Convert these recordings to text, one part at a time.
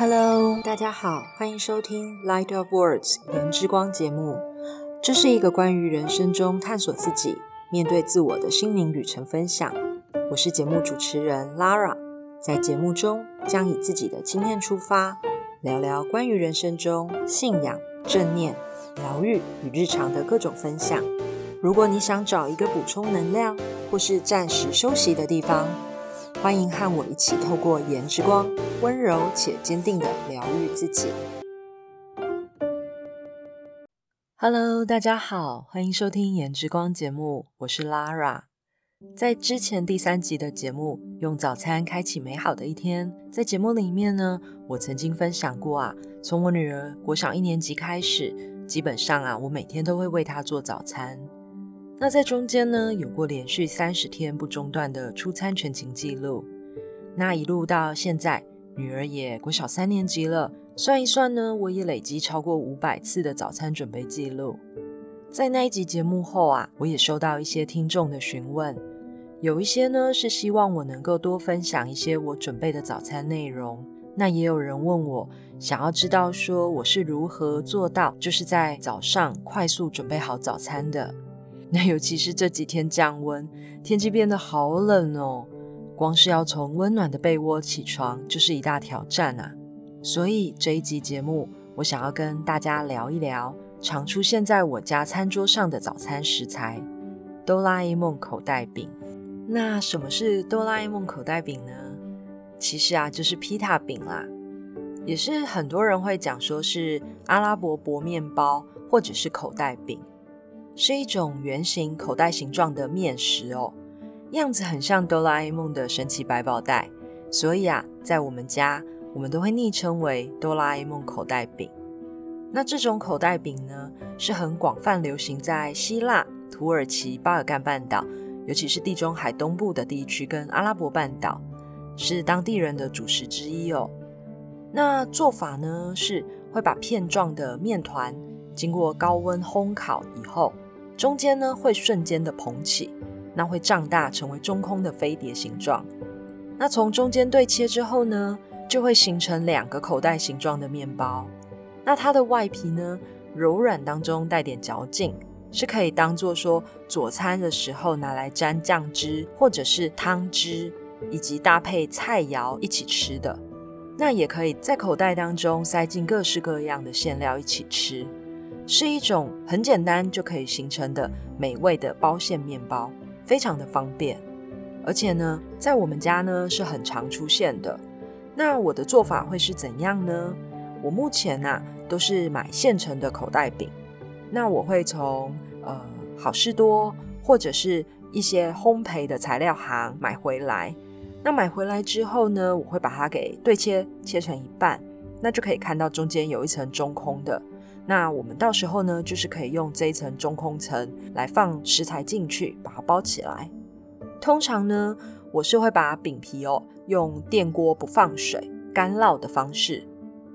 Hello，大家好，欢迎收听《Light of Words》言之光节目。这是一个关于人生中探索自己、面对自我的心灵旅程分享。我是节目主持人 Lara，在节目中将以自己的经验出发，聊聊关于人生中信仰、正念、疗愈与日常的各种分享。如果你想找一个补充能量或是暂时休息的地方，欢迎和我一起透过颜之光，温柔且坚定的疗愈自己。Hello，大家好，欢迎收听颜之光节目，我是 Lara。在之前第三集的节目《用早餐开启美好的一天》，在节目里面呢，我曾经分享过啊，从我女儿国小一年级开始，基本上啊，我每天都会为她做早餐。那在中间呢，有过连续三十天不中断的出餐全勤记录。那一路到现在，女儿也国小三年级了，算一算呢，我也累积超过五百次的早餐准备记录。在那一集节目后啊，我也收到一些听众的询问，有一些呢是希望我能够多分享一些我准备的早餐内容。那也有人问我，想要知道说我是如何做到，就是在早上快速准备好早餐的。那尤其是这几天降温，天气变得好冷哦，光是要从温暖的被窝起床就是一大挑战啊。所以这一集节目，我想要跟大家聊一聊常出现在我家餐桌上的早餐食材——哆啦 A 梦口袋饼。那什么是哆啦 A 梦口袋饼呢？其实啊，就是披萨饼啦，也是很多人会讲说是阿拉伯薄面包或者是口袋饼。是一种圆形口袋形状的面食哦，样子很像哆啦 A 梦的神奇百宝袋，所以啊，在我们家我们都会昵称为哆啦 A 梦口袋饼。那这种口袋饼呢，是很广泛流行在希腊、土耳其、巴尔干半岛，尤其是地中海东部的地区跟阿拉伯半岛，是当地人的主食之一哦。那做法呢，是会把片状的面团经过高温烘烤以后。中间呢会瞬间的膨起，那会胀大成为中空的飞碟形状。那从中间对切之后呢，就会形成两个口袋形状的面包。那它的外皮呢柔软当中带点嚼劲，是可以当做说佐餐的时候拿来沾酱汁或者是汤汁，以及搭配菜肴一起吃的。那也可以在口袋当中塞进各式各样的馅料一起吃。是一种很简单就可以形成的美味的包馅面包，非常的方便，而且呢，在我们家呢是很常出现的。那我的做法会是怎样呢？我目前啊都是买现成的口袋饼，那我会从呃好事多或者是一些烘焙的材料行买回来。那买回来之后呢，我会把它给对切，切成一半，那就可以看到中间有一层中空的。那我们到时候呢，就是可以用这一层中空层来放食材进去，把它包起来。通常呢，我是会把饼皮哦，用电锅不放水干烙的方式，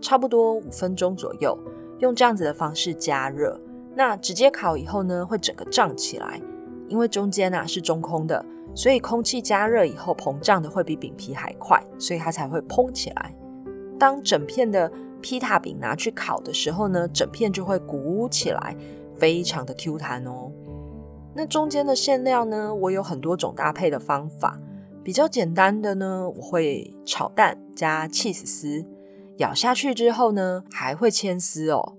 差不多五分钟左右，用这样子的方式加热。那直接烤以后呢，会整个胀起来，因为中间啊是中空的，所以空气加热以后膨胀的会比饼皮还快，所以它才会膨起来。当整片的披萨饼拿去烤的时候呢，整片就会鼓起来，非常的 Q 弹哦。那中间的馅料呢，我有很多种搭配的方法。比较简单的呢，我会炒蛋加 cheese 丝，咬下去之后呢，还会牵丝哦。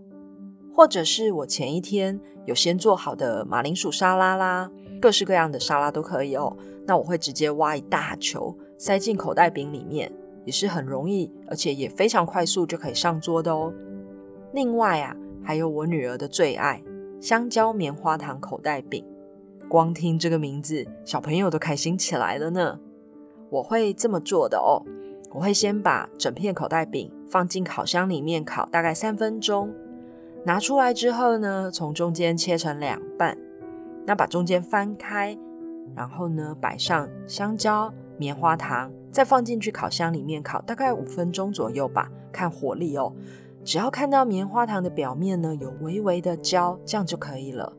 或者是我前一天有先做好的马铃薯沙拉啦，各式各样的沙拉都可以哦。那我会直接挖一大球塞进口袋饼里面。也是很容易，而且也非常快速就可以上桌的哦。另外啊，还有我女儿的最爱香蕉棉花糖口袋饼，光听这个名字，小朋友都开心起来了呢。我会这么做的哦，我会先把整片口袋饼放进烤箱里面烤大概三分钟，拿出来之后呢，从中间切成两半，那把中间翻开，然后呢摆上香蕉。棉花糖再放进去烤箱里面烤，大概五分钟左右吧，看火力哦。只要看到棉花糖的表面呢有微微的焦，这样就可以了。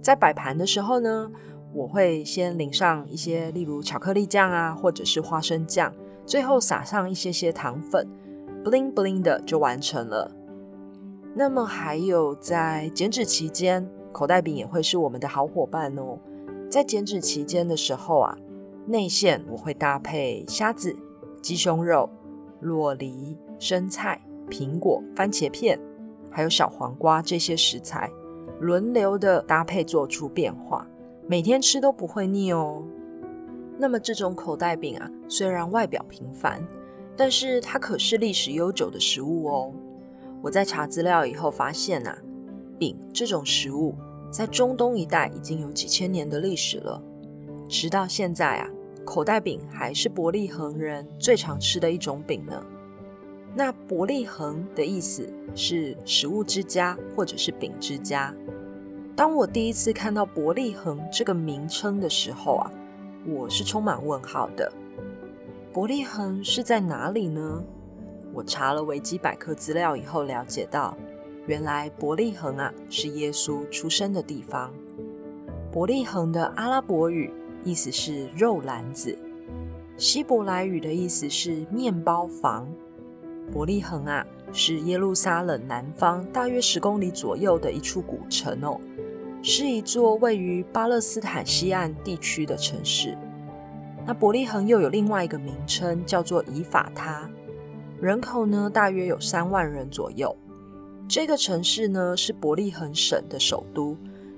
在摆盘的时候呢，我会先淋上一些，例如巧克力酱啊，或者是花生酱，最后撒上一些些糖粉。bling bling 的就完成了。那么还有在减脂期间，口袋饼也会是我们的好伙伴哦。在减脂期间的时候啊，内馅我会搭配虾子、鸡胸肉、洛梨、生菜、苹果、番茄片，还有小黄瓜这些食材，轮流的搭配做出变化，每天吃都不会腻哦。那么这种口袋饼啊，虽然外表平凡，但是它可是历史悠久的食物哦。我在查资料以后发现呐，饼这种食物在中东一带已经有几千年的历史了。直到现在啊，口袋饼还是伯利恒人最常吃的一种饼呢。那伯利恒的意思是食物之家或者是饼之家。当我第一次看到伯利恒这个名称的时候啊，我是充满问号的。伯利恒是在哪里呢？我查了维基百科资料以后，了解到，原来伯利恒啊是耶稣出生的地方。伯利恒的阿拉伯语意思是肉篮子，希伯来语的意思是面包房。伯利恒啊是耶路撒冷南方大约十公里左右的一处古城哦，是一座位于巴勒斯坦西岸地区的城市。那伯利恒又有另外一个名称，叫做以法他。人口呢，大约有三万人左右。这个城市呢，是伯利恒省的首都，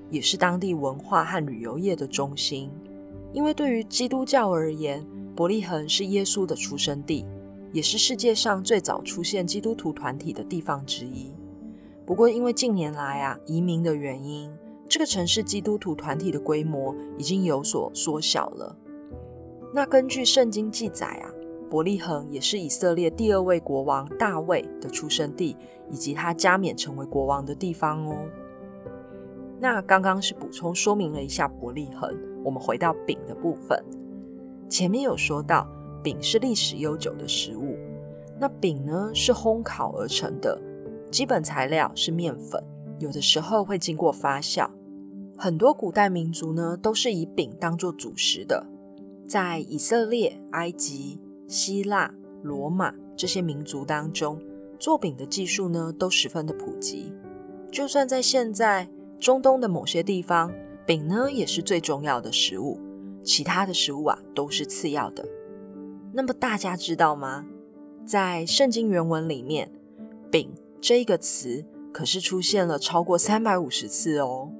也是当地文化和旅游业的中心。因为对于基督教而言，伯利恒是耶稣的出生地，也是世界上最早出现基督徒团体的地方之一。不过，因为近年来啊移民的原因，这个城市基督徒团体的规模已经有所缩小了。那根据圣经记载啊。伯利恒也是以色列第二位国王大卫的出生地，以及他加冕成为国王的地方哦。那刚刚是补充说明了一下伯利恒，我们回到饼的部分。前面有说到，饼是历史悠久的食物。那饼呢是烘烤而成的，基本材料是面粉，有的时候会经过发酵。很多古代民族呢都是以饼当做主食的，在以色列、埃及。希腊、罗马这些民族当中，做饼的技术呢都十分的普及。就算在现在中东的某些地方，饼呢也是最重要的食物，其他的食物啊都是次要的。那么大家知道吗？在圣经原文里面，“饼”这一个词可是出现了超过三百五十次哦。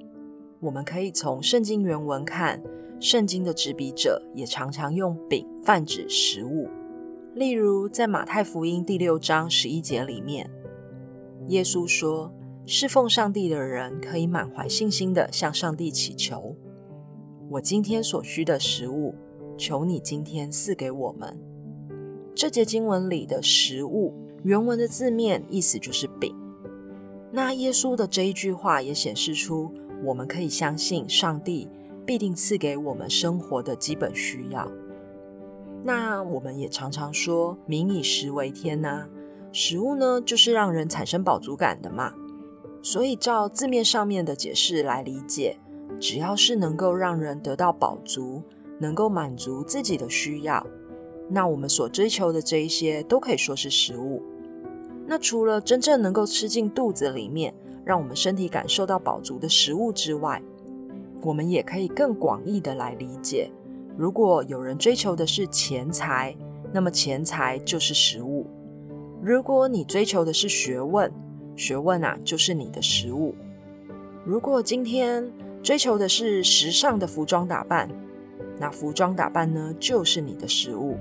我们可以从圣经原文看，圣经的执笔者也常常用饼泛指食物。例如，在马太福音第六章十一节里面，耶稣说：“侍奉上帝的人可以满怀信心的向上帝祈求，我今天所需的食物，求你今天赐给我们。”这节经文里的食物，原文的字面意思就是饼。那耶稣的这一句话也显示出，我们可以相信上帝必定赐给我们生活的基本需要。那我们也常常说“民以食为天”呐，食物呢就是让人产生饱足感的嘛。所以照字面上面的解释来理解，只要是能够让人得到饱足，能够满足自己的需要，那我们所追求的这一些都可以说是食物。那除了真正能够吃进肚子里面，让我们身体感受到饱足的食物之外，我们也可以更广义的来理解。如果有人追求的是钱财，那么钱财就是食物；如果你追求的是学问，学问啊就是你的食物；如果今天追求的是时尚的服装打扮，那服装打扮呢就是你的食物；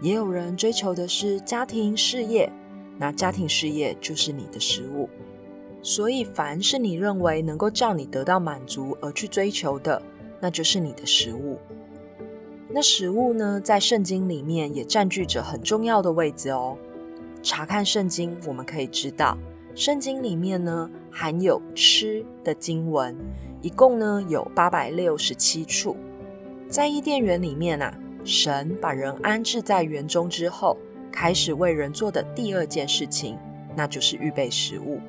也有人追求的是家庭事业，那家庭事业就是你的食物。所以，凡是你认为能够叫你得到满足而去追求的，那就是你的食物。那食物呢，在圣经里面也占据着很重要的位置哦。查看圣经，我们可以知道，圣经里面呢含有吃的经文，一共呢有八百六十七处。在伊甸园里面啊，神把人安置在园中之后，开始为人做的第二件事情，那就是预备食物。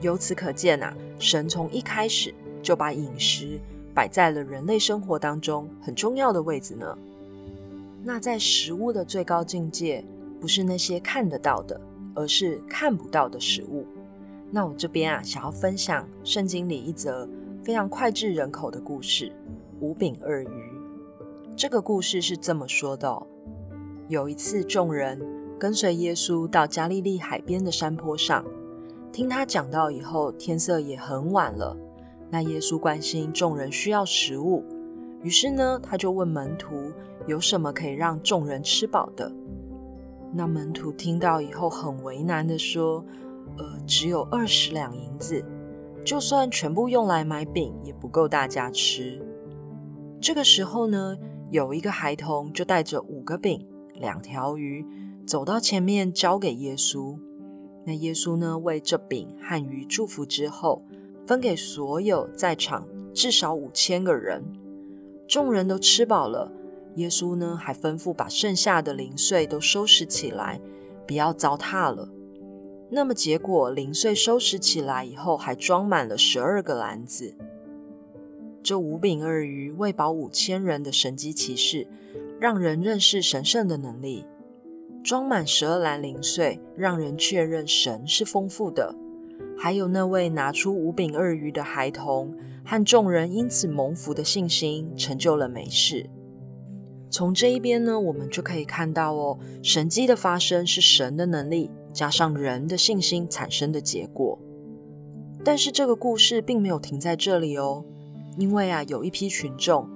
由此可见啊，神从一开始就把饮食。摆在了人类生活当中很重要的位置呢。那在食物的最高境界，不是那些看得到的，而是看不到的食物。那我这边啊，想要分享圣经里一则非常脍炙人口的故事——五饼二鱼。这个故事是这么说的：有一次，众人跟随耶稣到加利利海边的山坡上，听他讲道以后，天色也很晚了。那耶稣关心众人需要食物，于是呢，他就问门徒有什么可以让众人吃饱的。那门徒听到以后，很为难的说。呃，只有二十两银子，就算全部用来买饼，也不够大家吃。这个时候呢，有一个孩童就带着五个饼、两条鱼，走到前面交给耶稣。那耶稣呢，为这饼和鱼祝福之后，分给所有在场至少五千个人。众人都吃饱了，耶稣呢，还吩咐把剩下的零碎都收拾起来，不要糟蹋了。那么结果，零碎收拾起来以后，还装满了十二个篮子。这五饼二鱼喂饱五千人的神机骑士，让人认识神圣的能力；装满十二篮零碎，让人确认神是丰富的。还有那位拿出五饼二鱼的孩童，和众人因此蒙福的信心，成就了美事。从这一边呢，我们就可以看到哦，神迹的发生是神的能力。加上人的信心产生的结果，但是这个故事并没有停在这里哦，因为啊，有一批群众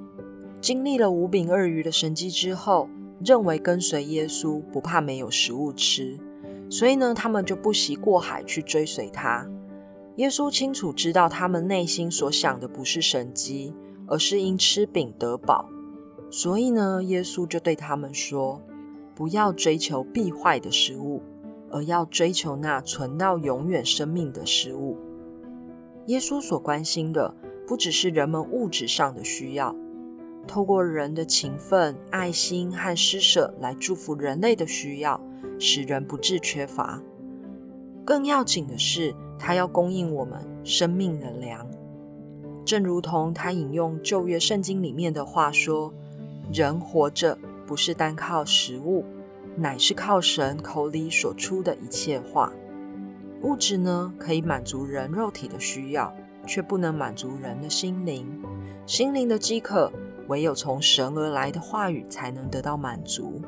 经历了五饼二鱼的神迹之后，认为跟随耶稣不怕没有食物吃，所以呢，他们就不惜过海去追随他。耶稣清楚知道他们内心所想的不是神迹，而是因吃饼得饱，所以呢，耶稣就对他们说：“不要追求必坏的食物。”而要追求那存到永远生命的食物。耶稣所关心的不只是人们物质上的需要，透过人的勤奋、爱心和施舍来祝福人类的需要，使人不致缺乏。更要紧的是，他要供应我们生命的粮。正如同他引用旧约圣经里面的话说：“人活着不是单靠食物。”乃是靠神口里所出的一切话。物质呢，可以满足人肉体的需要，却不能满足人的心灵。心灵的饥渴，唯有从神而来的话语才能得到满足。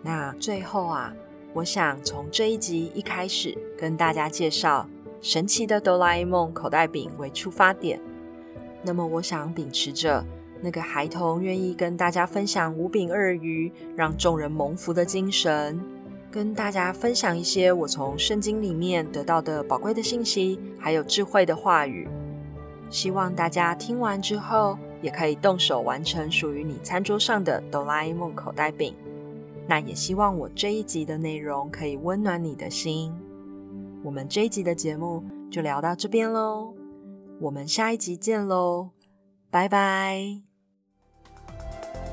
那最后啊，我想从这一集一开始跟大家介绍神奇的哆啦 A 梦口袋饼为出发点。那么，我想秉持着。那个孩童愿意跟大家分享五饼二鱼，让众人蒙福的精神，跟大家分享一些我从圣经里面得到的宝贵的信息，还有智慧的话语。希望大家听完之后，也可以动手完成属于你餐桌上的哆啦 A 梦口袋饼。那也希望我这一集的内容可以温暖你的心。我们这一集的节目就聊到这边喽，我们下一集见喽，拜拜。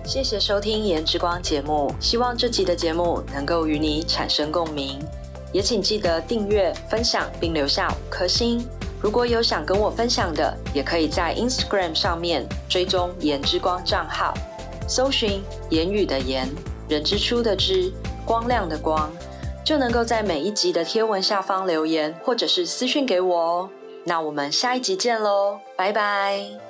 谢谢收听《颜之光》节目，希望这集的节目能够与你产生共鸣，也请记得订阅、分享并留下五颗星。如果有想跟我分享的，也可以在 Instagram 上面追踪“颜之光”账号，搜寻“言语的言，人之初的之，光亮的光”，就能够在每一集的贴文下方留言，或者是私讯给我哦。那我们下一集见喽，拜拜。